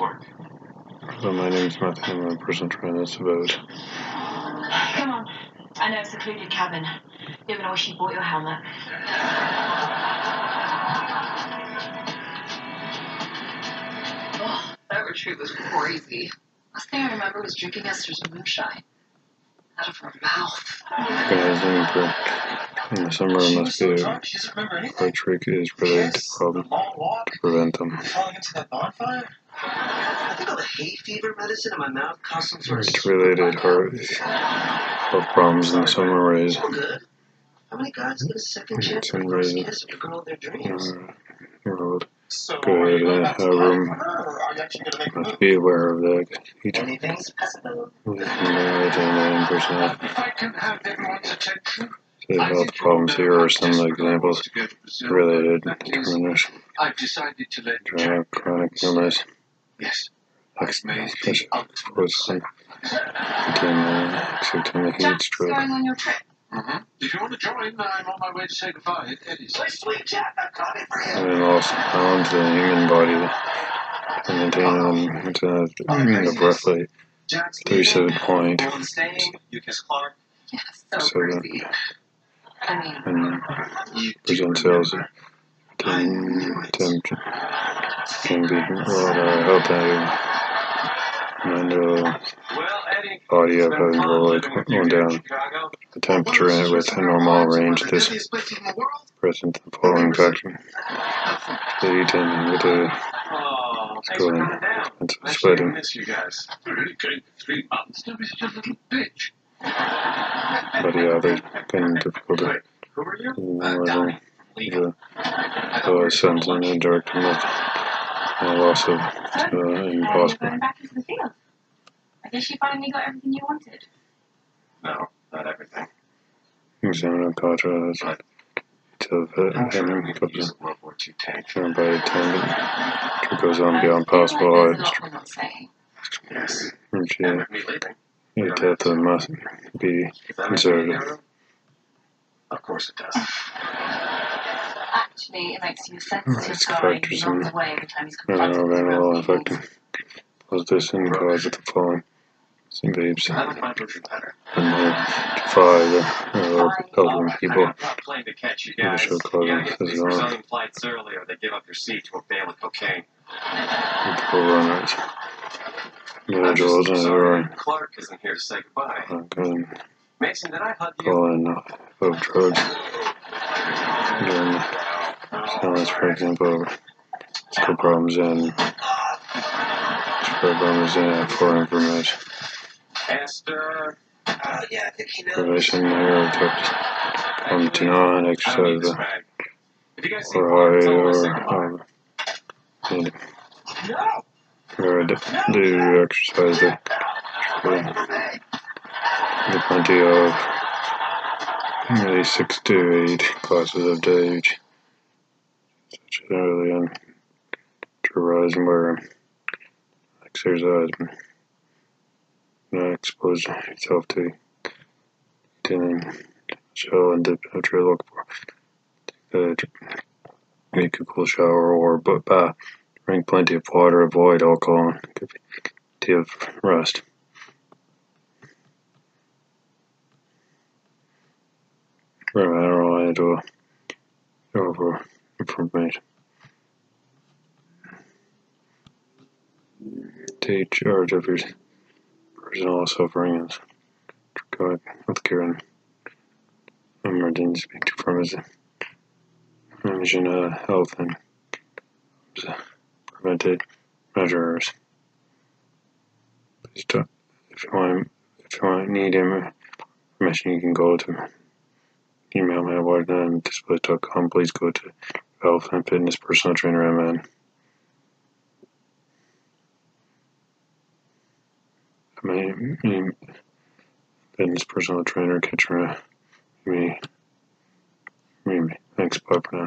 work? Hello, my name is Matthew. I'm a personal trainer. That's about. Come on. I know, a secluded cabin. You're gonna wish you bought your helmet. Oh, that retreat was crazy. Last thing I remember was drinking Esther's moonshine. Out of her mouth. Organizing for in the summer She must was so be drunk she doesn't remember anything. our trick is related to problem the long walk, to prevent them. falling into that bonfire. I think all the hay fever medicine in my mouth caused some sort of. It's related heart health problems in the summer raise. All good. How many guys get a second chance Some at the first kiss of the girl of their dreams? Uh. So, Good, are you uh, to have the room. bar, or are you actually going to make Must be aware of that. Each Anything's possible. marriage and person If I can have everyone's attention, say health problems here are some examples related determination, I've decided to let uh, chronic illness, Yes. Especially for some contain uh, accepting the heat Jack's stroke. going on your trip. Mm-hmm. If you want to join, I'm on my way to say goodbye at Eddie's. Please, sweet Jack, I'm coming for you. and then also balance the human body and maintain them into the roughly Jack's 37 point Going staying. You kiss Clark. Yeah, so, So, crazy. I mean, and You present cells can, can, can be well, uh, healthy mental Well, Body of having like going down the temperature and with a normal range this in the present the following factor the eating with the Oh, coming down. and sweating miss you guys. I really came for three months. Don't be such a little bitch. but yeah they're getting difficult to Wait, who are you? you Uh, know, Donnie. the, Legal. the sense and the direct and the loss of uh, So, you're impossible going back into the field. I guess you finally got everything you wanted. No, not everything. examine culture as to the I'm sure having we could couple use a World War II tank. Shown by the time that it goes on beyond possible like odds. lot we're not saying. Yes. Which And uh, with me death of must be Does that make me a conservative. Of course it does. Actually, it makes you a It's sensitive guy who characters runs and- away every time he's uh, confronted with animal real infecting. Was this in cause of the following? Some babes I like my version better. and uh, defy the uh, elderly people. I'm to catch you guys. show You closing gotta get to is these on. Brazilian flights early or they give up your seat to a bale of cocaine. People runners. I'm Individuals just and everyone Clark isn't here to say goodbye. uh, going Mason, did I hug you? calling of drugs during illness, for example, problems and school problems and for information. Esther. Oh, yeah, I think he knows. Prevention here tips on to not I exercise the or I or um, and or do exercise the the plenty of maybe six to eight classes of day each, rise and wear exercise not expose yourself to tin shell and dip after you look for uh, make a cool shower or but bath drink plenty of water avoid alcohol and of rest. Why I do over information. Take charge of your personal suffering and go with care and emergency to pharmacy. Managing uh, health and prevented measures. Please do, if you want if you want need information you can go to email my me at whitenandisplay.com. Please go to Oh, Health and Fitness Personal Trainer MN. I mean, me, fitness personal trainer, Kitchener. Me, me. Thanks, for now.